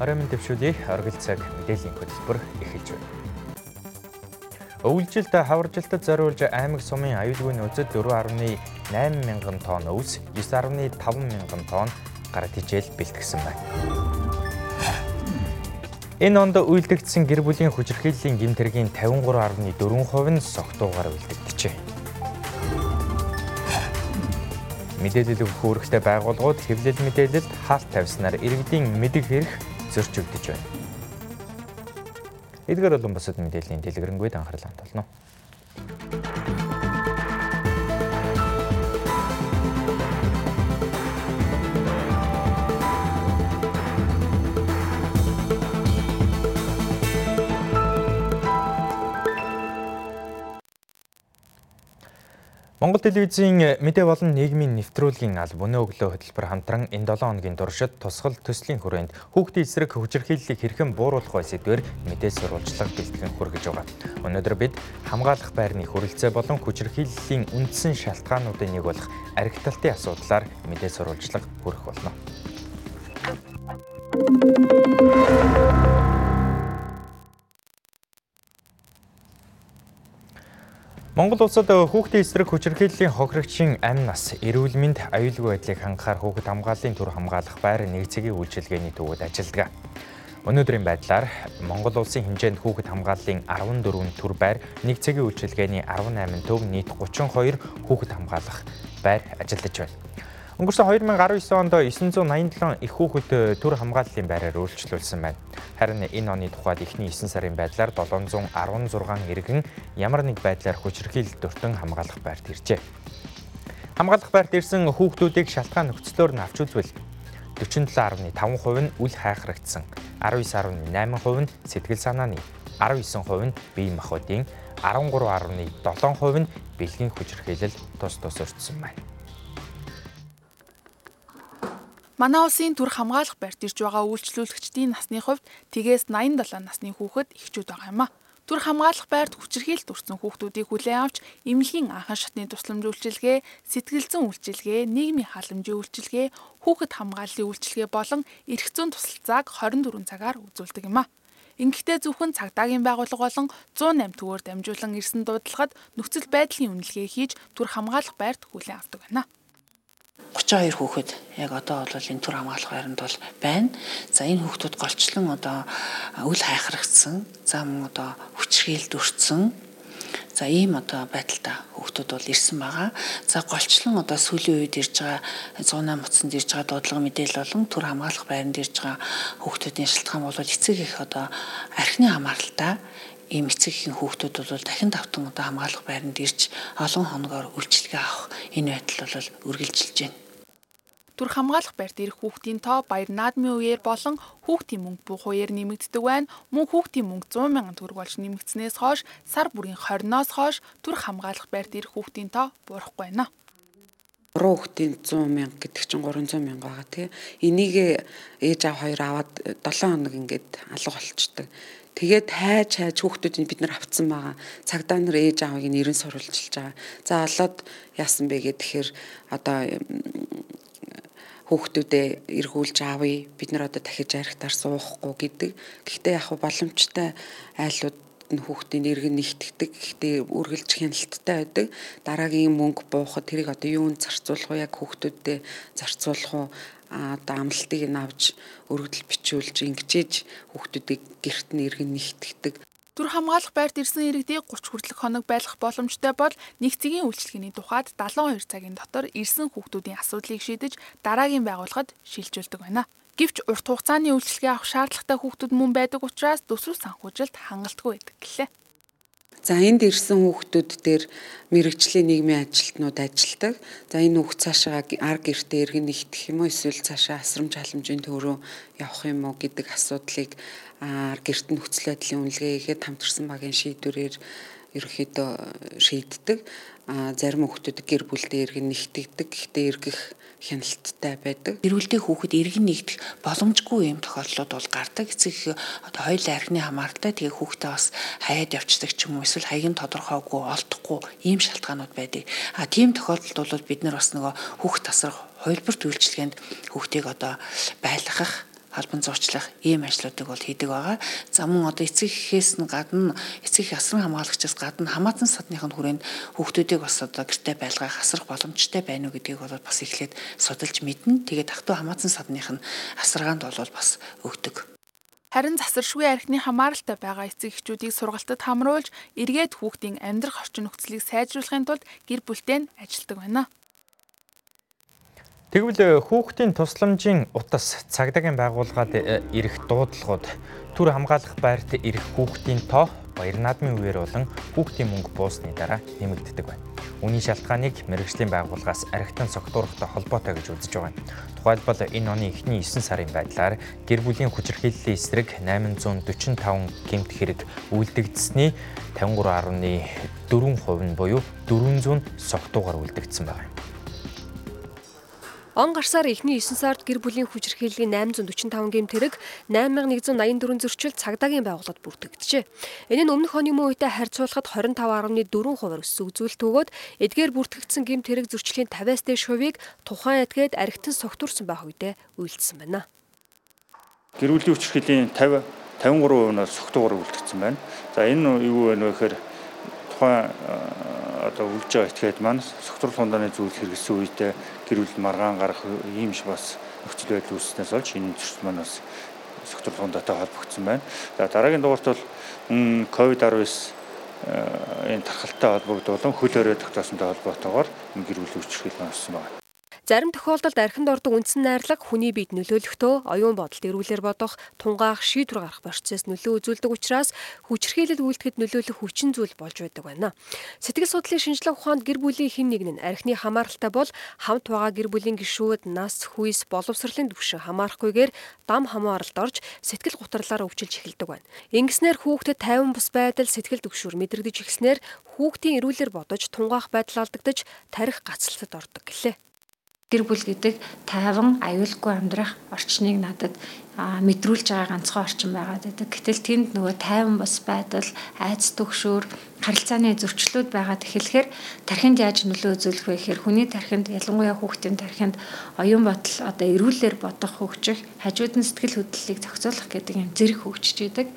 Оройн дэвшүүлээ оргил цаг мэдээллийн хөтөлбөр эхэлж байна. Өвлжилт хаваржилтад зориулж аймаг сумын аюулгүй нөөцөд 4.8 мянган тонн өвс, 9.5 мянган тонн гар тижэл бэлтгэсэн байна. Энэ онд үйлдэгдсэн гэр бүлийн хүчирхийллийн гэмтэргийн 53.4% нь согтуугаар үйлдэгдэжээ. Мэдээлэл өгөх үүрэгтэй байгууллагууд хэвлэл мэдээлэлд хаалт тавьснаар иргэдийн мэдэх хэрэг зөрчигдөж байна. Эдгээр болон бусад мэдээллийн дэлгэрэнгүй анхаарал хандуулно. Монгол телевизийн мэдээ болон нийгмийн нэвтрүүлгийн алба өнөө өглөө хөтөлбөр хамтран энэ 7 хоногийн туршид тусгал төслийн хүрээнд хүүхдийн эсрэг хүчирхийллийг хэрхэн бууруулах вэ сэдвээр мэдээ сурвалжлага бэлтгэн хүргэж байгаа. Өнөөдөр бид хамгаалах байрны хүрэлцээ болон хүчирхийллийн үндсэн шалтгаануудын нэг болох архитекталтын асуудлаар мэдээ сурвалжлага хүргэх болно. Монгол улсад хүүхдийн эсрэг хүчирхийллийн хохирогчийн амь нас, эрүүл мэнд, аюулгүй байдлыг хангахаар хүүхэд хамгааллын төр хамгаалах байр нэг цагийн үйлчилгээний төвөд ажилладаг. Өнөөдрийн байдлаар Монгол улсын хэмжээнд хүүхэд хамгааллын 14 төр байр, нэг цагийн үйлчилгээний 18 төв нийт 32 хүүхэд хамгаалах байр ажиллаж байна. Өнгөрсөн 2019 онд 987 их хүүхэд төр хамгааллын байраар өөрчлөлтсөн байна. Харин энэ оны тухайд эхний 9 сарын байдлаар 716 иргэн ямар нэг байдлаар хүчирхийлэлд өртөн хамгаалах байрт иржээ. Хамгаалах байрт ирсэн хүүхдүүдийг шалтгаан нөхцлөөр нь авч үзвэл 47.5% нь үл хайхрагдсан, 19.8% нь сэтгэл санааны, 19% нь бие махбодын, 13.7% нь бэлгийн хүчирхийлэл тус тус өртсөн байна. Манай улсын төр хамгаалах барьт ирж байгаа үйлчлүүлэгчдийн насны хувьд тгээс 87 насны хүүхэд эхчүүд байгаа юм а. Төр хамгаалах байрт хүчирхийлэлт өрсөн хүүхдүүдийг хүлээн авч эмнэлгийн анхан шатны тусламж үйлчилгээ, сэтгэл зүйн үйлчилгээ, нийгмийн халамжийн үйлчилгээ, хүүхэд хамгааллын үйлчилгээ болон эрх зүйн тусалцааг 24 цагаар үзүүлдэг юм а. Ингэхдээ зөвхөн цагдаагийн байгууллага болон 108 төвөөр дамжуулан ирсэн дуудлагад нөхцөл байдлын үнэлгээ хийж төр хамгаалах байрт хүлээн авдаг байна. 32 хүүхэд яг одоо бол энэ төр хамгаалах байранд бол байна. За энэ хүүхдүүд голчлон одоо үл хайхрагдсан, за мөн одоо хүчрхийлд өртсөн. За ийм одоо байдалтай хүүхдүүд бол ирсэн байгаа. За голчлон одоо сүүлийн үед ирж байгаа 108 муцанд ирж байгаа дуудлага мэдээлэл болон төр хамгаалах байранд ирж байгаа хүүхдүүдийн шалтгаан бол эцэг их одоо архины хамааралтай ийм эцэг эхийн хүүхдүүд бол дахин давтан одоо хамгаалах байранд ирж олон хоногоор үйлчлэгээ авах энэ байдал бол үргэлжилж байна. Түр хамгаалах байрт ирэх хүүхдийн тоо баяр наадмын үеэр болон хүүхдийн мөнгө бух үеэр нэмэгддэг байна. Мөн хүүхдийн мөнгө 100 сая төгрөг болж нэмэгдснээс хойш сар бүрийн 20-оос хойш түр хамгаалах байрт ирэх хүүхдийн тоо буурахгүй байна уруу хүүхдийн 100 мянга гэдэг чинь 300 мянга байгаа тий. Энийг ээж аав хоёр аваад 7 хоног ингээд алга болчдөг. Тэгээд хайж хайж хүүхдүүдийг бид нар авцсан байгаа. Цагдаа нар ээж аавыг нэрэн сурвалжилж байгаа. За олоод яасан бэ гэхээр одоо хүүхдүүдээ эргүүлж аавыг бид нар одоо дахиж архитаар суухгүй гэдэг. Гэхдээ яг боломжтой айлууд нь хүүхдийн иргэн нэгтгэдэг. Гэхдээ үргэлж хяналттай байдаг. Дараагийн мөнгө буухад тэрийг одоо юунд зарцуулах вэ? Яг хүүхдүүдэд зарцуулах уу? Одоо амлалтыг нь авч өргөдөл бичүүлж ингэжээж хүүхдүүдийг гэрт нь иргэн нэгтгэдэг. Түр хамгаалах байрт ирсэн иргэдийг 30 хүртэлх хоног байлгах боломжтой бол нэг цагийн үйлчлэгээний тухайд 72 цагийн дотор ирсэн хүүхдүүдийн асуудлыг шийдэж дараагийн байгууллагад шилжүүлдэг байна. Гэвч урт хугацааны үйлчлэгээ авах шаардлагатай хүүхдүүд мөн байдаг учраас төсвөр санхүүжилт хангалтгүй байдаг гэлээ. За энд ирсэн хүүхдүүд дээр мэрэгжлийн нийгмийн ажилтнууд ажилдаг. За энэ хүүхд цаашаа ар гэртээ иргэн нэгтгэх юм уу эсвэл цаашаа асрамж халамжийн төрөө явах юм уу гэдэг асуудлыг ар гэрт нөхцөл байдлын үнэлгээгээд хамтарсан багийн шийдвэрээр ерөөхдөө шийддэг. А зарим хүүхдүүд гэр бүлдээ иргэн нэгтгэдэг. Гэхдээ эргэх хяналттай байдаг. Эрүүлдэх хүүхэд иргэн нэгдэх боломжгүй юм тохиолдлууд бол гардаг. Эцэг одоо хоёул архины хамааралтай тэгээ хүүхдээ бас хаяад явцдаг ч юм уу эсвэл хаягийн тодорхойгүй олдохгүй ийм шалтгаанууд байдаг. А тийм тохиолдолд бол бид нар бас нөгөө хүүхд тасрах хувилбарт үйлчлэгэнд хүүхдийг одоо байлгах албан зуучлах ийм ажлуудыг бол хийдэг байгаа. За мөн одоо эцэг эхээс нь гадна эцэг их асран хамгаалагчаас гадна хамаатан садныхын хүрээнд хүүхдүүдийг бас одоо гэрте байлгах асрах боломжтой байна уу гэдгийг бол бас эхлээд судалж мэднэ. Тэгээд ゥ хамаатан садных нь асаргаанд бол бас өгдөг. Харин засаршгүй архины хамааралтай байгаа эцэг эхчүүдийг сургалтад хамруулж эргээд хүүхдийн амьдрах орчин нөхцөлийг сайжруулахын тулд гэр бүлтэй нь ажилтдаг байна. Тэгвэл хүүхдийн тусламжийн утас цагдаагийн байгууллагад э, ирэх дуудлагууд төр хамгаалах байрт ирэх хүүхдийн тоо баяр наадмын үеэр болон хүүхдийн мөнгө буусны дараа нэмэгддэг байна. Үүний шалтгааныг мэрэгжлийн байгууллагаас архитан согтуурахтай холбоотой гэж үзэж байгаа. Тухайлбал энэ оны эхний 9 сарын байдлаар гэр бүлийн хүчирхийллийн эсрэг 845 гэмт хэрэг үйлдэгдсэний 53.4% нь буюу 400 согтуугаар үйлдэгдсэн байна. Он гарсаар эхний 9 сард гэр бүлийн хүчирхийллийн 845 гэм тэрэг 8184 зөрчил цагдаагийн байгууллагад бүртгэгджээ. Энэ нь өмнөх оны мөн үетэй харьцуулахад 25.4% өссөн үзүүлэлт өгөөд эдгээр бүртгэгдсэн гэм тэрэг зөрчлийн 50-аас дээш хувийг тухайн этгээд архитан согтурсан байх үедээ үйлдэлсэн байна. Гэр бүлийн хүчирхийллийн 50 53%-аас согтуугаар үлдгэсэн байна. За энэ юу вэ нөхөр тухайн одоо үлж байгаа этгээд маань согтур хундааны зүйл хэрэгсэн үедээ гэр бүл маргаан гарах ийм ш бас нөхцөл байдал үүснээс болж энэ зөрчил маань бас согтур хундаатай холбогдсон байна. За дараагийн дугаарт бол ковид-19 энэ тархалтай холбогдуулан хөл өрөө тогтоосонтой холбоотойгоор гэр бүлийн хүчирхийлэл маань болсон байна. Зарим тохиолдолд архинд ордог үндсэн найрлага хүний биед нөлөөлөхдөө оюун бодолд эрүүлэр бодох, тунгаах, шийдвэр гаргах процесс нөлөө үзүүлдэг учраас хүчирхийлэл үйлдэхэд нөлөөлөх хүчин зүйл болж байдаг байна. Сэтгэл судлалын шинжилгээ ухаанд гэр бүлийн хэн нэг нь архины хамааралтай бол хамт байгаа гэр бүлийн гишүүд нас, хүйс, боловсролын түвшин хамаарахгүйгээр дам хамааралд орж сэтгэл гутралаараа өвчилж эхэлдэг байна. Ингэснээр хүүхдэд тайван бус байдал, сэтгэл түвшүр мэдрэгдэж эхэлснээр хүүхдийн эрүүлэр бодож тунгаах байдал алдагдаж тарих гацалтад ордог гэлээ гэр бүл гэдэг тайван аюулгүй амьдрах орчныг надад мэдрүүлж байгаа ганцхан орчин байгаад байдаг. Гэтэл тэнд нөгөө тайван бас байдал, айц төгшөөр, харилцааны зөрчлүүд байгаад эхлэхээр тархинд яаж нөлөө үзүүлэх вэ гэхээр хүний тархинд ялангуяа хүүхдийн тархинд оюун бодол одоо эрүүлэр бодох хөгжих, хажууд нь сэтгэл хөдлөлийг зохицуулах гэдэг юм зэрэг хөгжиж идэг.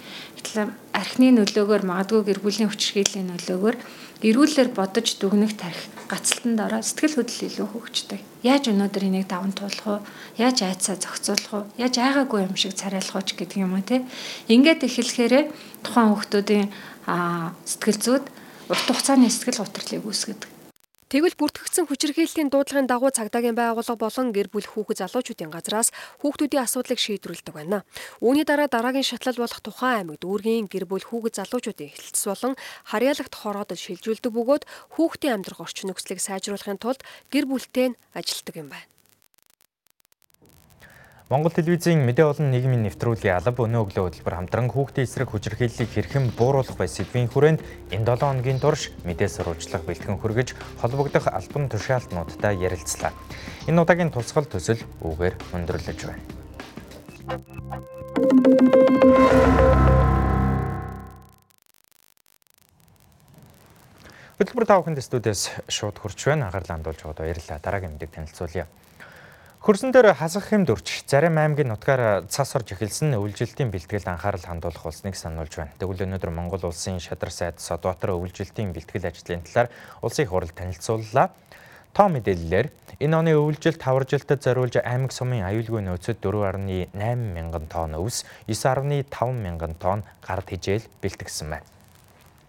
Гэтэл архины нөлөөгөөр магадгүй гэр бүлийн хүчирхийллийн нөлөөгөөр эрүүлэр бодож дүгнэх тарих гацалтанд ороо сэтгэл хөдлөл илүү хөгждөг. Яаж өнөөдөр энийг даван туулах вэ? Яаж айцаа зохицуулах вэ? Яаж айгаагүй юм шиг царайлах вэ гэдэг юм уу те? Ингээд эхлэхээр тухайн хүмүүсийн сэтгэл зүйд урт хугацааны сэтгэл гутралыг үүсгэдэг. Тэгвэл бүртгэгдсэн хүчирхийллийн дуудлагын дагуу цагдаагийн байгууллага болон гэр бүл хүүхэд залуучуудын газраас хүүхдүүдийн асуудлыг шийдвэрлэдэг байна. Үүний дараа дараагийн шатлал болох тухайн аймагт үүргийн гэр бүл хүүхэд залуучуудын эхлэлц болон харьяалагт хороодод шилжүүлдэг бөгөөд хүүхдийн амьдрах орчин нөхцөлийг сайжруулахын тулд гэр бүлтэй нь ажилтдаг юм байна. Монгол телевизийн мэдээ болон нийгмийн нэвтрүүлгийн алба өнөө өглөө хөтөлбөр хамтран хүүхдийн эсрэг хүчирхийллийг хэрхэн бууруулах бай сэдвийн хүрээнд энэ 7 хоногийн турш мэдээ сурвалжлах бэлтгэн хүргэж холбогдох албан тушаалтнуудтай ярилцлаа. Энэ удаагийн тусгал төсөл үүгээр өндөрлөж байна. Хөтөлбөр тав хүнд студиэс шууд хурч байна. Анхаарлаа хандуулж байгаад баярлалаа. Дараагийн мэдээг танилцуулъя. Хөрсөн дээр хасах хэм дурч зарим аймгийн нутгаар цас орж эхэлсэн өвлжилтийн бэлтгэлд анхаарал хандуулах болсныг сануулж байна. Тэгвэл өнөөдөр Монгол улсын шадар сайд Содбаатар өвлжилтийн бэлтгэл ажлын талаар улсын хурал танилцууллаа. Тоо мэдээллээр энэ оны өвлжилт таваржилтад зориулж аймаг сумын аюулгүй нөөцөд 4.8 мянган тонн өвс, 9.5 мянган тонн гард хижээл бэлтгэсэн байна.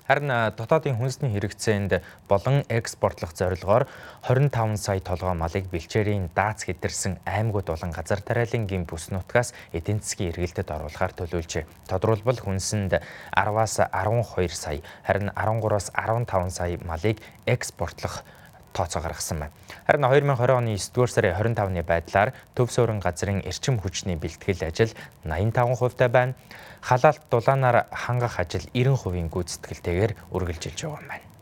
Харин дотоодын хүнсний хэрэгцээнд болон экспортлох зорилгоор 25 сая толгой малыг бэлчээрийн даац хэтэрсэн аймагуд болон газар тариалан гин бүс нутгаас эдийн засгийн эргэлтэд оруулахаар төлөвлөжээ. Тодорхойлбол хүнсэнд 10-аас 12 сая, харин 13-аас 15 сая малыг экспортлох тооцоо гаргасан байна. Харин 2020 оны 9-р сарын 25-ны байдлаар төв суурин газрын эрчим хүчний бэлтгэл ажил 85% таа байна халаалт дулаанаар хангах ажил 90% гүйцэтгэлтэйгээр үргэлжилж байгаа юм байна.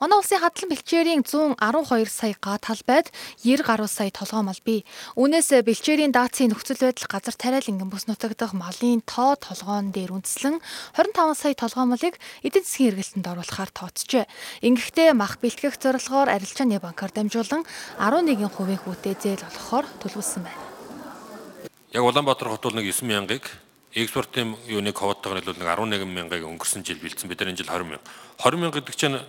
Манай улсын хадлан бэлчээрийн 112 сая га талбайд 90 гаруй сая толгой мал бий. Үүнээс бэлчээрийн даацын нөхцөл байдал газар тариалангийн бүс нутагдах малын тоо толгоон дээр үндэслэн 25 сая толгой малыг эдийн засгийн эргэлтэнд оруулахаар тооцжээ. Ингэхдээ мах бэлтгэх зорилгоор арилжааны банкар дамжуулан 11% хүүтэй зээл олгохоор төлөвлөсөн байна. яг Улаанбаатар хот бол нэг 9 мянгаыг экспортын юуны квотагаар нь нэг 11 мянгаыг өнгөрсөн жил бэлдсэн. Бид нар энэ жил 20 мянга. 20 мянга гэдэг чинь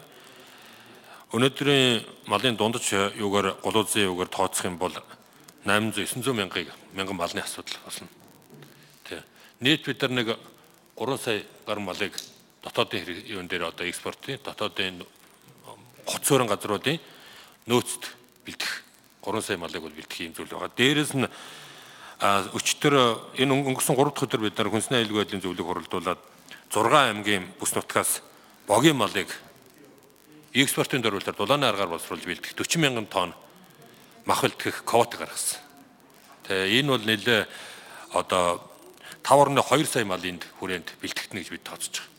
өнөөдрийн малын дундаж юугаар голуузын юугаар тооцох юм бол 800 900 мянгаыг мянган малны асуудал болно. Тэ. Нийт бид нар нэг 3 сая гаруй малыг дотоодын юун дээр одоо экспортын дотоодын гоцоорон газруудын нөөцт бэлдэх 3 сая малыг бол бэлдэх юм зүйл байгаа. Дээрээс нь өчтөр энэ өнгөрсөн 3 дахь өдөр бид нар хүнсний аюулгүй байдлын зөвлөг хуралдуулаад 6 аймгийн бүс нутгаас богийн малыг экспортын дөрвөлтөөр дулааны аргаар боловсруулж бэлдэх 40 мянган тонн мах бэлтгэх квот гаргасан. Тэгээ энэ бол нэлээ одоо 5.2 сая малынд хүрээнд бэлтгэгдэнэ гэж бид тооцож байгаа.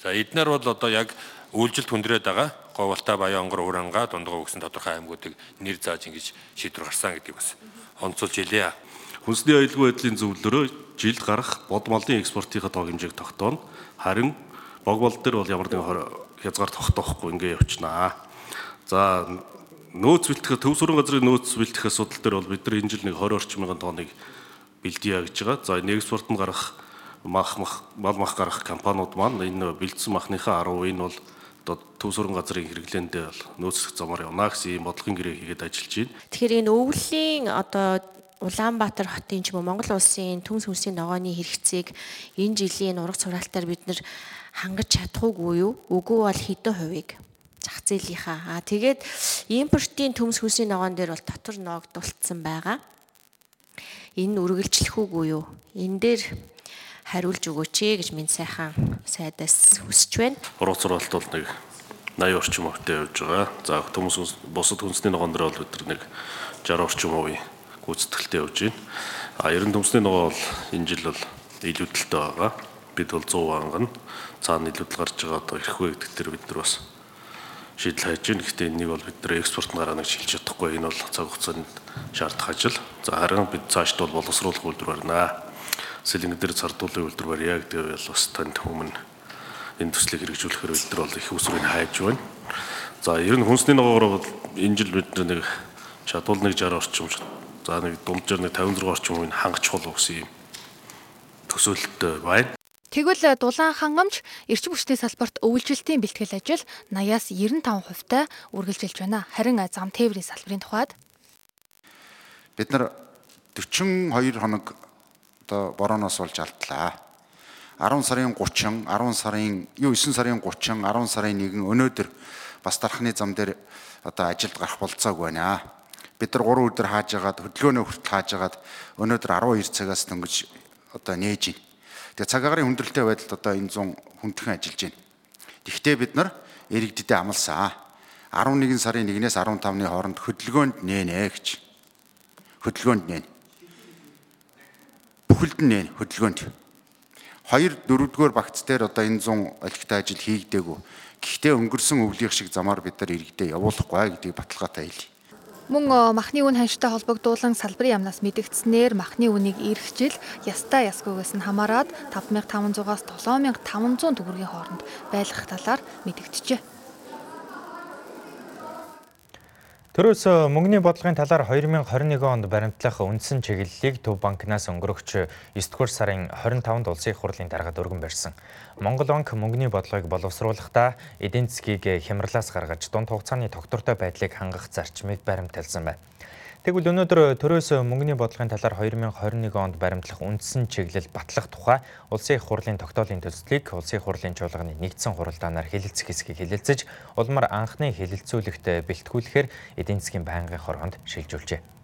За эднэр бол одоо яг үйлжилт хүндрээд байгаа. Говьалтай Баян онгор Уранга дундгой өгсөн тодорхой аймагуудыг нэр зааж ингэж шийдвэр гарсан гэдгийг бас онцолж хэлье. Хүнсний аюулгүй байдлын зөвлөлөөрөө жилд гарах бод малын экспортынхаа тоо хэмжээг тогтооно. Харин бог бол дээр бол ямар нэгэн хязгаар тогтоохгүй ингээ явчихнаа. За нөөц бэлтгэх төв сургууль газрын нөөц бэлтгэх асуудал дээр бол бид нар энэ жил нэг 20 орчим мянган тонныг бэлдье гэж байгаа. За энэ экспорт нь гарах мах мах мал мах гарах компаниуд маань энэ бэлдсэн махныхаа 10% нь бол одоо төв сургууль газрын хэрэглээндээ бол нөөцлөх замаар явна гэсэн ийм бодлогын гэрээ хийгээд ажиллаж байна. Тэгэхээр энэ өвлийн одоо Улаанбаатар хотын ч юм уу Монгол улсын түнс хүнсийн ногооны хэрэгцээг энэ жилийн ураг цураалтаар бид нэр хангаж чадахгүй юу? Үгүй бол хэдэн хувийг зах зээлийнхаа. Аа тэгээд импортын төмс хүнсийн ногоон дээр бол татвар ноогдуулсан байгаа. Энэ үргэлжлэх үгүй юу? Энэ дээр хариулж өгөөч гэж минь сайхан сайдаас хүсэж байна. Ураг цураалт бол нэг 80 орчим хувьтай явж байгаа. За төмс бусад хүнсний ногоон дээр бол бид нэг 60 орчим хувийн гүйцэтгэлтэй явж байна. А ерөн төмсний ногоо бол энэ жил бол илүүдэлтэй байгаа. Бид бол 100 анган цаана илүүдэл гарч байгаа одоо ирэхгүй гэдэг дээр бид нар бас шийдэл хайж байна. Гэхдээ энийг бол бид нар экспорт гараа нэг шилж чадахгүй. Энэ бол цаг хугацаанд шаардах ажил. За харин бид цаашд бол боловсруулах үйлдвэр барина. Сэлэнг дээр цардуулын үйлдвэр барья гэдэг бол бас танд өмнө энэ төслийг хэрэгжүүлэхээр бид нар бол их усрыг хайж байна. За ер нь хүнсний ногоогоор бол энэ жил бид нэг чадвал нэг 60 орчим За нэг дунджаар нэг 56 орчим үеийн хангаж чухал гэсэн юм төсөөлөлтөй байна. Тэгвэл дулаан хангамж эрчим хүчний салбарт өвлжилтийн бэлтгэл ажил 80-аас 95% та үргэлжилж байна. Харин зам тээврийн салбарын тухайд бид нар 42 хоног одоо борооноос болж алдлаа. 10 сарын 30, 10 сарын, юу 9 сарын 30, 10 сарын 1 өнөөдөр бас дархны зам дээр одоо ажилд гарах болцоог байна бид нар 3 өдөр хааж агаад хөдөлгөөнөө хүртэл хааж агаад өнөөдөр 12 цагаас дөнгөж одоо нээж байна. Тэгээ цаг агаарын хүндрэлтэй байдалд одоо энэ 100 хүндхэн ажиллаж байна. Тэгвэл бид нар иргэдэд амласан. 11 сарын 1-ээс 15-ны хооронд хөдөлгөөнд нээнэ гэж. Хөдөлгөөнд нээн. Бүхэлд нь нээн хөдөлгөөнд. 2 4-р багц дээр одоо энэ 100 олигтой ажил хийгдээгүй. Гэхдээ өнгөрсөн өвлийнх шиг замаар бид нар иргэдэд явуулахгүй гэдгийг баталгаатай хэлье. Мөн махны үн ханштай холбогдуулан салбарын яамнаас мэдэгдснээр махны үнийг ирэх жил ястаа ясгүйгээс нь хамаарад 5500-аас 7500 төгрөгийн хооронд байлгах талаар мэдэгджээ. Төрөөс мөнгөний бодлогын талаар 2021 онд баримтлах үндсэн чиглэлийг Төв банкнаас өнгөрөгч 9 дугаар сарын 25-нд улсын их хурлын даргад өргөн барьсан. Монгол банк мөнгөний бодлогыг боловсруулахдаа эдийн засгийг хямралаас гаргаж дунд хугацааны тогтвортой байдлыг хангах зарчмыг баримталсан байна. Тэгвэл өнөөдөр төрөөс мөнгөний бодлогын талаар 2021 онд баримтлах үндсэн чиглэл батлах тухай Улсын их хурлын тогтоолын төслийг Улсын их хурлын чуулганы нэгдсэн хуралдаанаар хэлэлцэх хэсгийг хэлэлцэж улмаар анхны хэлэлцүүлэгт бэлтгүүлэхээр эдийн засгийн байнгын хоргонд шилжүүлжээ.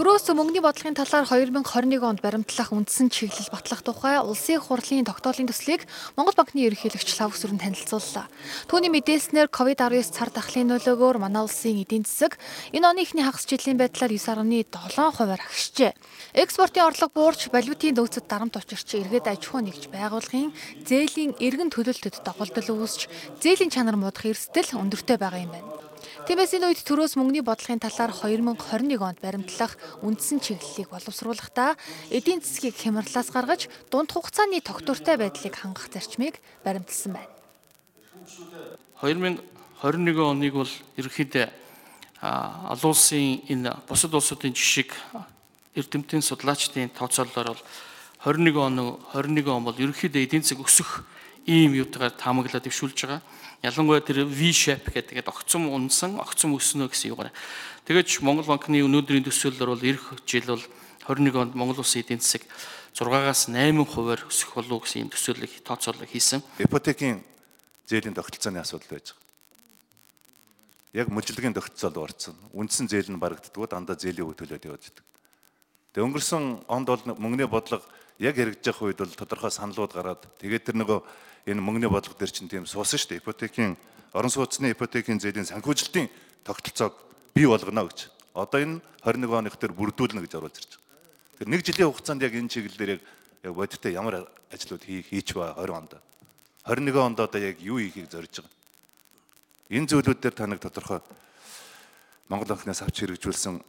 Төрөөс мөнгөний бодлогын талаар 2021 онд баримтлах үндсэн чиглэл батлах тухай улсын хурлын тогтоолын төслийг Монгол банкны ерөнхийлөгч Лав Сүрэн танилцууллаа. Түүний мэдээлснээр COVID-19 цар тахлын нөлөөгөөр манай улсын эдийн засаг энэ оны ихний хагас жилийн байдлаар 9.7 хувиар агшжээ. Экспортын орлого буурч валютын нөөцөд дарамт учирч эргээд аж ахуй нэгж байгуулгын зээлийн эргэн төлөлтөд доголдол үүсч зээлийн чанар муудах эрсдэл өндөртэй байгаа юм байна. Тиймээс энэ үед төрөөс мөнгөний бодлогын талаар 2021 онд баримтлах үндсэн чиглэлийг боловсруулахдаа эдийн засгийг хямралаас гаргаж дунд хугацааны тогтвортой байдлыг хангах зарчмыг баримталсан байна. 2021 оныг бол ерөнхийдөө олон улсын энэ бусад улсуудын жишг эрдэмтэн судлаачдын тооцоололоор бол 21 он 21 он бол ерөнхийдөө эдийн засаг өсөх ийм юутайгаар таамаглаад дэвшүүлж байгаа. Ялангуяа тэр V shape гэдэг огцом унсан, огцом өснө гэсэн юугаар. Тэгэж Монгол банкны өнөөдрийн төсөөллөөр бол эх жил бол 21 онд Монгол улсын эдийн засаг 6-аас 8 хувиар өсөх болов гэсэн ийм төсөөллөг тооцоолол хийсэн. Ипотекийн зээлийн тогтолцооны асуудал байж байгаа. Яг мөлжлөгийн тогтолцоо орцсон. Үндсэн зээл нь барагддггүй дандаа зээлийн үе төлөөд явж байдаг. Тэг өнгөрсөн онд бол мөнгөний бодлого яг хэрэгжиж явах үед бол тодорхой саналууд гараад тэгээд тэр нөгөө энэ мөнгөний бодлого дээр чинь тийм суусан шүү дээ. Ипотекийн орон сууцны ипотекийн зээлийн санхүүжилтийн тогтолцоог бий болгоно гэж. Одоо энэ 21 оных дээр бүрдүүлнэ гэж оруулж ирж байгаа. Тэр нэг жилийн хугацаанд яг энэ чиглэлээр яг бодиттой ямар ажлууд хийч ба 20 онд. 21 онд одоо яг юу хийхийг зорж байгаа. Энэ зүйлүүд дээр та нэг тодорхой Монгол банкнаас авч хэрэгжүүлсэн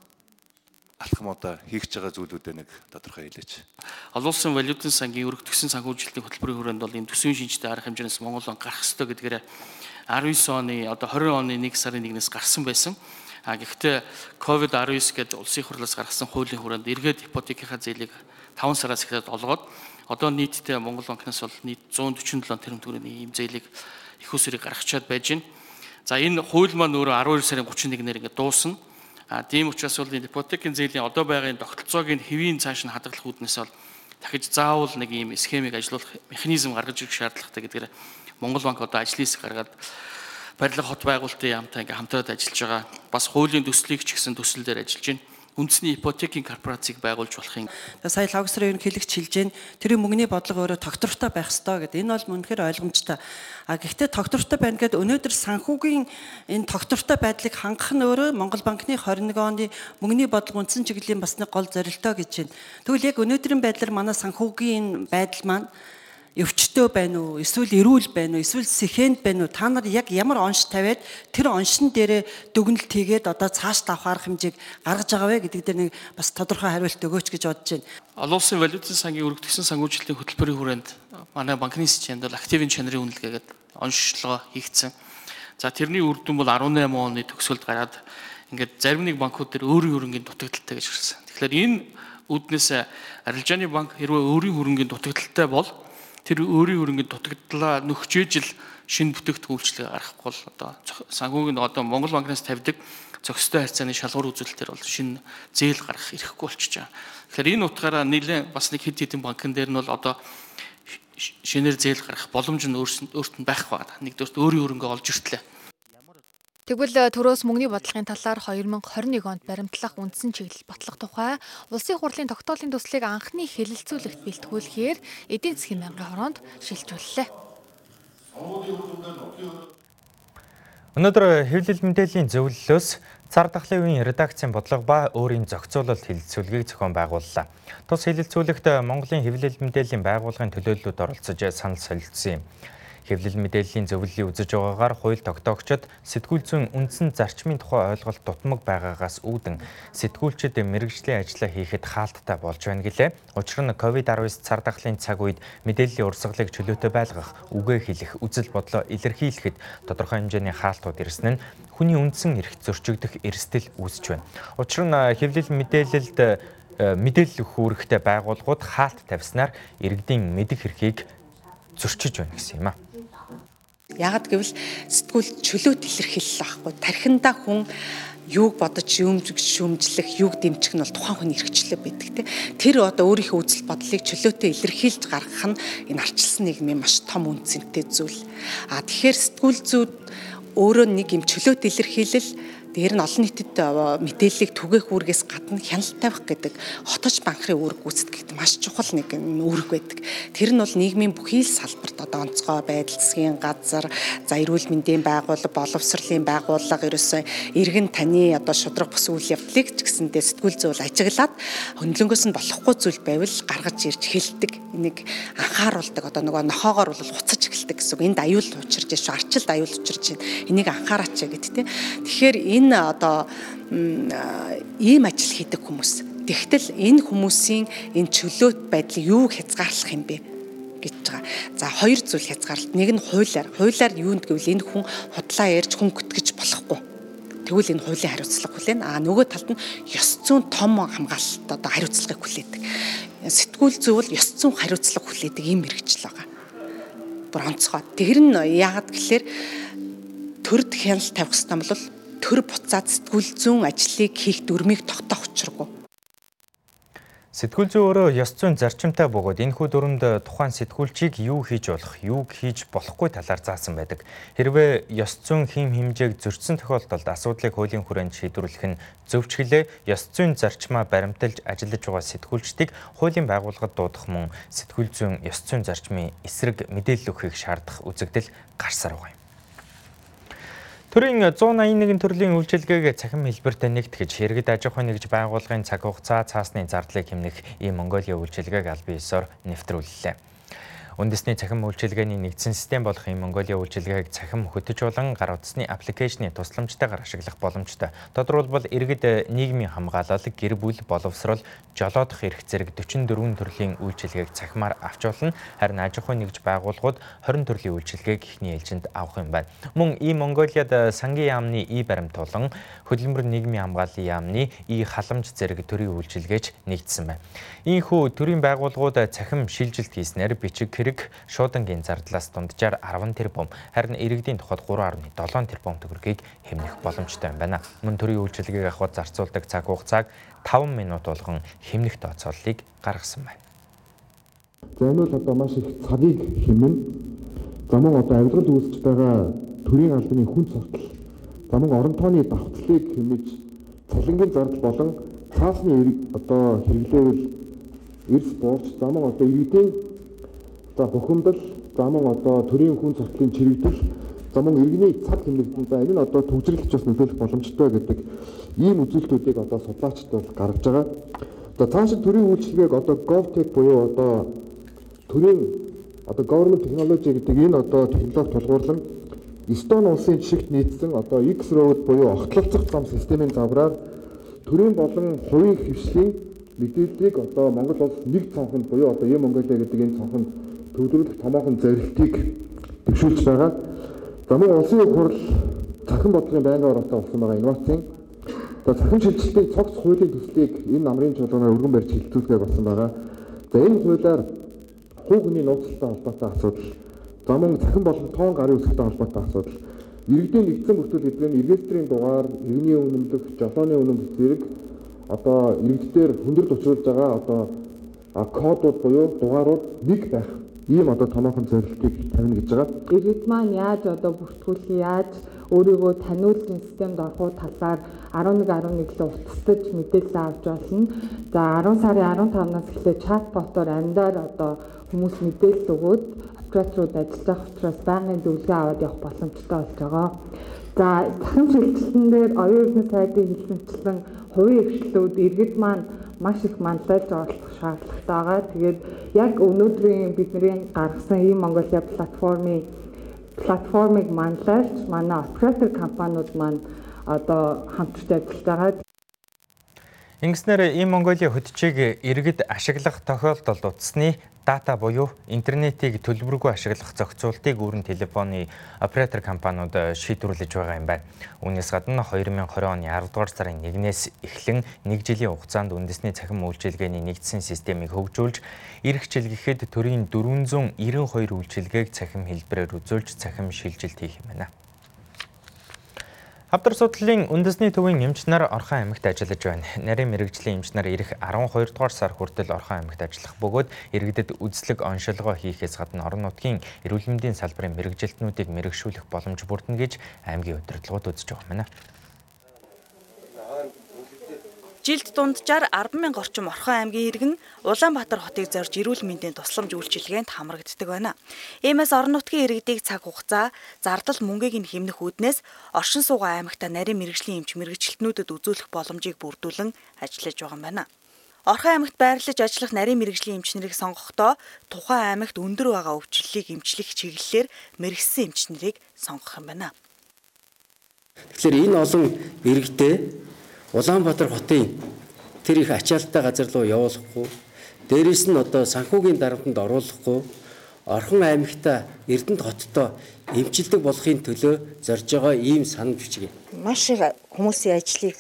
алхмуудаа хийгч байгаа зүйлүүдээ нэг тодорхой хэлээч. Олон улсын валютын сангийн өргөдгсөн санхүүжилтийн хөтөлбөрийн хүрээнд бол энэ төсвийн шинжтэй арга хэмжээнээс Монгол банк гарах ёстой гэдгээр 19 оны одоо 20 оны 1 сарын 1-ээс гарсан байсан. А гэхдээ ковид 19 гэж улсын хурлаас гаргасан хуулийн хүрээнд эргээд ипотекийнхаа зээлийг 5 сараас эхлээд олгоод одоо нийтдээ Монгол банкнаас бол нийт 147 тэрбум төгрөгийн ийм зээлийг их усрыг гаргачаад байж байна. За энэ хууль маань өөрөө 12 сарын 31-нээр ингээд дуусна. А тийм учраас бол ипотекийн зээлийн одоо байгалийн тогтолцоог нь хэвийн цааш нь хадгалах үүднээс бол дахиж заавал нэг ийм схемийг ажилуулах механизм гаргаж ирэх шаардлагатай гэдгээр Монгол банк одоо ажлын хэсэг гаргаад барилга хот байгуулалтын яамтай ингээм хамтраад ажиллаж байгаа. Бас хуулийн төслийг ч гэсэн төсөл дээр ажиллаж байна үндэсний ипотекийн корпорацийг байгуулж болохын. Сая логсрын ерөнхийлөгч хэлж байна. Тэр мөнгөний бодлого өөрөө тогтвортой байх ёстой гэдэг. Энэ бол үнэхээр ойлгомжтой. А гэхдээ тогтвортой байна гэдэг өнөөдөр санхүүгийн энэ тогтвортой байдлыг хангах нь өөрөө Монгол банкны 21 оны мөнгөний бодлого үндсэн чиглэлийн бас нэг гол зорилтоо гэж байна. Тэгвэл яг өнөөдрийн байдлаар манай санхүүгийн байдал маань өвчтөө байна уу эсвэл эрүүл байна уу эсвэл сэхэнд байна уу та нар яг ямар онш тавиад тэр оншин дээрээ дүгнэлт хийгээд одоо цааш арга хэмжээг гаргаж байгаа вэ гэдэг дээр нэг бас тодорхой хариулт өгөөч гэж бодож байна. Олон улсын валютын сангийн өргөдгсөн санхүүжилтийн хөтөлбөрийн хүрээнд манай банкны системд бол активын чанарын үнэлгээгээд онцлогоо хийгдсэн. За тэрний үр дүн бол 18 оны төгсгөлд гараад ингээд зарим нэг банкуд дээр өөрийн хөрөнгийн дутагдaltaй гэж гарсан. Тэгэхээр энэ үүднээс арилжааны банк хэрвээ өөрийн хөрөнгийн дутагдaltaй бол тэр өөрийн хөрөнгөнд дутагдлаа нөхчээж л шинэ бүтээгдэхүүн үйлчлэг гаргахгүй бол одоо санхүүгийн одоо Монгол банкнаас тавьдаг зохистой харьцааны шалгуур үзүүлэлтээр бол шинэ зээл гаргах эрхгүй болчихж байгаа. Тэгэхээр энэ утгаараа нэлээд бас нэг хэд хэдэн банкн дээр нь бол одоо шинээр зээл гаргах боломж нь өөрт нь байх байна. Нэгдүгээр өөрийн хөрөнгө олж иртлээ. Тэгвэл э, төрөөс мөнгөний бодлогын талаар 2021 онд баримтлах үндсэн чиглэл батлах тухай улсын хурлын тогтоолын төслийг анхны хэлэлцүүлэгт бэлтгүүлэхээр эдийн засгийн мянган хороонд шилжүүллээ. Өнөөдөр хэвлэл мэдээллийн зөвлөлөөс цар тахлын үеийн редакцийн бодлого ба өөрийн зохицуулалт хэлэлцүүлгийг зохион байгууллаа. Тус хэлэлцүүлэгт Монголын хэвлэл мэдээллийн байгууллагын төлөөллөд оролцож санал солилцсон юм хэвлэл мэдээллийн зөвлөлийг үзэж байгаагаар хууль тогтоогчид сэтгүүл зүйн үндсэн зарчмын тухай ойлголт дутмаг байгаагаас үүдэн сэтгүүлчид мэрэгжлийн ажлаа хийхэд хаалттай болж байна гэлээ. Учир нь COVID-19 цар тахлын цаг үед мэдээллийн урсгалыг чөлөөтэй байлгах, үгээ хэлэх, үзэл бодлоо илэрхийлэхэд тодорхой хэмжээний хаалтууд ирсэн нь хүний үндсэн эрх зөрчигдөх эрсдэл үүсэж байна. Учир нь хэвлэл мэдээлэлд мэдээлэл өгөх үүрэгтэй байгууллагууд хаалт тавьснаар иргэдийн мэдих эрхийг зөрчиж байна гэсэн юм аа. Ягд гэвэл сэтгүүл чөлөөт илэрхийлэл байхгүй. Тархиндаа хүн юуг бодож шүүмжих шүүмжлэх юуг дэмжих нь бол тухайн хүний эрхчлөө байдаг тийм тэр одоо өөрийнхөө үзэл бодлыг чөлөөтэй илэрхийлж гаргах нь энэ арчилсан нийгмийн маш том үнцэнтэй зүйл а тэгэхээр сэтгүүл зүйд өөрөө нэг юм чөлөөт илэрхийлэл Дээр нь олон нийтэд мэдээллийг түгээх үүргээс гадна хяналт тавих гэдэг хотож банхрын үүрэг гүйцэтгэхэд маш чухал нэг үүрэг байдаг. Тэр нь бол нийгмийн бүхий л салбарт одоо онцгой байдал засгийн газар, за эрүүл мэндийн байгууллага, боловсролын байгууллага ерөөсөө иргэн таны одоо шудраг бус үйл явдлыг ч гэсэндээ сэтгүүл зүйн ажиглаад хөндлөнгөөс нь болохгүй зүйл байвал гаргаж ирж хэлдэг. Энийг анхааруулдаг одоо нөгөө нохоогоор бол хуцаж эхэлдэг гэсэн үг. Энд аюул учирж арчилд аюул учирж байна. Энийг анхаараач гэдэг тийм. Тэгэхээр энэ одоо ийм ажил хийдэг хүмүүс. Тэгтэл энэ хүмүүсийн энэ чөлөөт байдлыг юу хязгаарлах юм бэ? гэж байгаа. За хоёр зүйл хязгаарлалт. Нэг нь хуулиар. Хуулиар юунд гэвэл энэ хүн худлаа ярьж хүн гүтгэж болохгүй. Тэгвэл энэ хуулийн хариуцлага хүлээн. А нөгөө талд нь ёс зүйн том хамгаалалт одоо хариуцлагыг хүлээдэг. Сэтгүүл зөвл ёс зүйн хариуцлага хүлээдэг юм мэрэгжил байгаа. Бүр онцгой. Тэр нь яагаад гэхээр төрд хяналт тавих хэрэгтэй бол төр буцаад сэтгүүл зүйн ажлыг хийх дүрмийг тогтоох учиргүй Сэтгүүл зүй өөрөө ёс зүйн зарчимтай бөгөөд энэхүү дүрмд тухайн сэтгүүлчийг юу хийж болох, юу хийж болохгүй талаар заасан байдаг. Хэрвээ ёс зүйн хим хэмжээг зөрчсөн тохиолдолд асуудлыг хуулийн хүрээнд шийдвэрлэх нь зөвчглээ, ёс зүйн зарчмаа баримталж ажиллаж байгаа сэтгүүлчдийг хуулийн байгууллагад дуудах мөн сэтгүүл зүйн ёс зүйн зарчмын эсрэг мэдээлэл өгөхийг шаардах үзэгдэл гарсаар байгаа юм. Төрийн 181 төрлийн үйлчилгээг цахим хэлбэрт нэгтгэж иргэд аж ахуйн нэгж байгууллагын цаг хугацаа цаасны зардлыг хэмнэх ийм Монголын үйлчилгээг аль биесээр нэвтрүүллээ. Үндэсний цахим үйлчилгээний нэгдсэн систем болох ийм Монголын үйлчилгээг цахим хөтөж болон гар утасны аппликейшны тусламжтайгаар ашиглах боломжтой. Тодорхойлбол иргэд нийгмийн хамгаалал, гэр бүл боловсрол, жолоодох эрх зэрэг 44 төрлийн үйлчилгээг цахимаар авч болно. Харин аж ахуйн нэгж байгууллагууд 20 төрлийн үйлчилгээг ихний ээлжинд авах юм байна. Мөн ийм Монголиад сангийн яамны и баримт болон хөдөлмөр нийгмийн хамгааллын яамны и халамж зэрэг төрлийн үйлчилгээч нэгдсэн байна. Ийхүү төрийн байгууллагууд цахим шилжилт хийснээр бичиг хэрэг хэрэг шуудангийн зардлаас дунджаар 10 тэрбум харин иргэдийн тухайд 3.7 тэрбум төгрөгийг хэмнэх боломжтой юм байна. Мөн төрийн үйлчилгээг авахд зарцуулдаг цаг хугацааг 5 минут болгон хэмнэх тооцооллыг гаргасан байна. За энэ бол одоо маш их цагийг хэмнэн замун одоо авилгалд үүсэж байгаа төрийн албаны хүн цогтол замун орон тооны давтцлыг хэмэж цалингийн зардал болон цаасны одоо хэрэглээвэл эрс буурч замун одоо иргэдийн За бухимдал, за мөн одоо төрийн хүн зардлын чирэгдэл, за мөн иргэний цаг хэмнэлтэн за энэ нь одоо төвжирлэж бас нөлөөлөх боломжтой гэдэг ийм үзүүлэлтүүдийг одоо судлаачид бол гаргаж байгаа. За цаашид төрийн үйлчилгээг одоо GovTech буюу одоо төрийн одоо government technology гэдэг энэ одоо технологи тулгуурлан Эстон улсын жишгт нийцсэн одоо X road буюу огтлолцох зам системийн загвараар төрийн болон хувийн хвшлийн мэдээллийг одоо Монгол улс нэг цонхонд буюу одоо Юм Монголиа гэдэг энэ цонхонд төвлөрүүлэх томоохон зорилтыг төвшүүлж байгаа. За мөн улсын их хурл цахим бодлогын байнгын ороотой болсон байгаа инновацийн за цахим шилжилтийн цогц хуулийн төслийг энэ намрын чуулганаар өргөн барьж хилцүүлгээ болсон байгаа. За энэ хуулиар хувь хүний нууцтай холбоотой асуудал, за мөн цахим болон тоон гарын үсгтэй холбоотой асуудал, иргэдийн нэгдсэн бүртгэл гэдэг нь регистрийн дугаар, иргэний үнэмлэх, жолооны үнэмлэх зэрэг одоо иргэдээр хүндрэл учруулж байгаа одоо кодууд буюу дугаарууд нэг байх ийм одоо томоохон зорилтыг тавина гэж байгаа. Иргэд маань яаж одоо бүртгүүлэх яаж өөрийгөө таниулсан системд орох талаар 11 11 л утастаж мэдээлэл авч болно. За 10 сарын 15-наас эхлээд чатботоор амьдаар одоо хүмүүс мэдээлэл өгөөд операторууд ажиллаж байгаа учраас байнгын зөвлөгөө аваад явах боломжтой болж байгаа. За захин шилжилтэн дээр эрдэнэ сайдын хэлсэнчлэн хувийн эрхлэлүүд иргэд маань маш их манлайлж оролцох шаардлагатай байгаа. Тэгээд яг өнөөдрийн бидний гаргасан ийм Монголиа платформын платформыг манлайлж манай оператор компаниуд маань одоо хамтарч ажиллаж байгаа. Ингэснээр ийм Монголиа хөтчийг иргэд ашиглах тохиолдолд утасны дата буюу интернетийг төлбөргүй ашиглах зохицуултыг өөрийн телефоны оператор компаниуд шийдвэрлэж байгаа юм байна. Үүнээс гадна 2020 оны 10 дугаар сарын 1-ээс эхлэн 1 жилийн хугацаанд үндэсний цахим үйлчилгээний нэгдсэн системийг хөгжүүлж, эрх чилгэхэд төрийн 492 үйлчилгээг цахим хэлбэрээр үзүүлж цахим шилжилт хийх юм байна. Хавдар судлалын үндэсний төвийн эмч нар Орхон аймагт ажиллаж байна. Нарийн мэрэгжлийн эмч нар ирэх 12 дугаар сар хүртэл Орхон аймагт ажиллах бөгөөд иргэдэд үзлэг оншилгоо хийхээс гадна орон нутгийн эрүүл мэндийн салбарын мэрэгжилтнүүдийг мэрэгшүүлэх боломж бүрдэнэ гэж аймгийн удирдлагууд үзэж байгаа юм байна. Жилд дунджаар 10 мянга орчим Орхон аймгийн иргэн Улаанбаатар хотыг зорж эрүүл мэндийн тусламж үйлчилгээнд хамрагддаг байна. Иймээс орон нутгийн иргэдийг цаг хугацаа, зардал мөнгийг нь хэмнэх үүднээс оршин суугаа аймагта нарийн мэрэгжлийн эмч мэрэгчлэтнүүдэд үзүүлэх боломжийг бүрдүүлэн ажиллаж байгаа юм байна. Орхон аймагт байрлаж ажиллах нарийн мэрэгжлийн эмч нарыг сонгохдоо тухайн аймагт өндөр байгаа өвчлөлийг эмчлэх чиглэлээр мэрэгсэн эмч нарыг сонгох юм байна. Тэгэхээр энэ олон иргэдэд Улаанбаатар хотын тэр их ачаалттай газар руу явуулахгүй дээрэс нь одоо санхүүгийн дарамтанд оруулахгүй Орхон аймагта Эрдэнэт хоттой эмчилдэг болохын төлөө зорж байгаа ийм санамж бичиг. Маш их хүмүүсийн ажлыг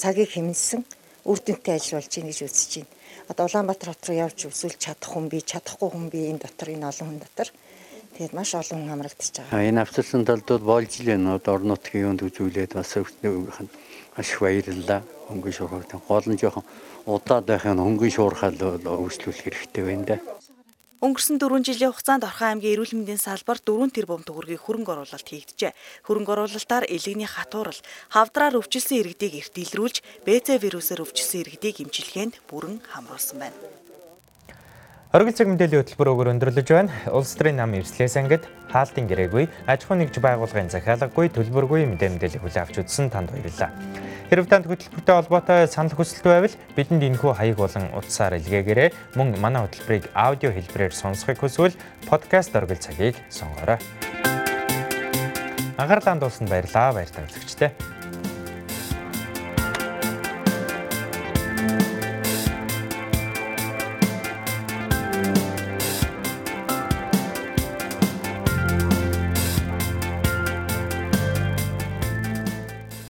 цагийг хэмнэсэн үр дүнтэй ажил болж байна гэж үзэж байна. Одоо Улаанбаатар хот руу явж өсвөл чадах хүн бий, чадахгүй хүн бий энэ дотор энэ олон хүн дотор. Тэгээд маш олон хүн хамрагдчихж байгаа. Энэ авцалсан талдууд болж л энэ орон нутгийн юунд үзүүлээд бас баярлалаа. Хөнгөн шуурхаг. Гол нь жоохон удаад байх нь хөнгөн шуурхал өөрчлүүлэх хэрэгтэй байна да. Өнгөрсөн 4 жилийн хугацаанд Орхон аймгийн эрүүл мэндийн салбар 4 тэрбум төгрөгийн хөрөнгө оруулалт хийгджээ. Хөрөнгө оруулалтаар элэгний хатуурал, хавдраар өвчлсөн иргэдийг эрт илрүүлж, БЦ вирусээр өвчлсөн иргэдийг эмчилгээнд бүрэн хамруулсан байна. Оргил цаг мэдээллийн хөтөлбөр өгөр өндөрлөж байна. Улс төрийн нам эрслээс ангид хаалтын гэрээгүй, аж ахуйн нэгж байгууллагын захиалаггүй, төлбөргүй мэдээ мэдээлэл хүлээн авч үзсэн танд баярлалаа. Хэрв танд хөтөлбөртэй холбоотой санал хүсэлт байвал бидэнд энэхүү хаяг болон утсаар илгээгээрэй. Мөн манай хөтөлбөрийг аудио хэлбэрээр сонсохыг хүсвэл подкаст оргил цагийг сонгоорой. Анхаарлаа хандуулсанд баярлалаа. Баяр таа үзэгчдээ.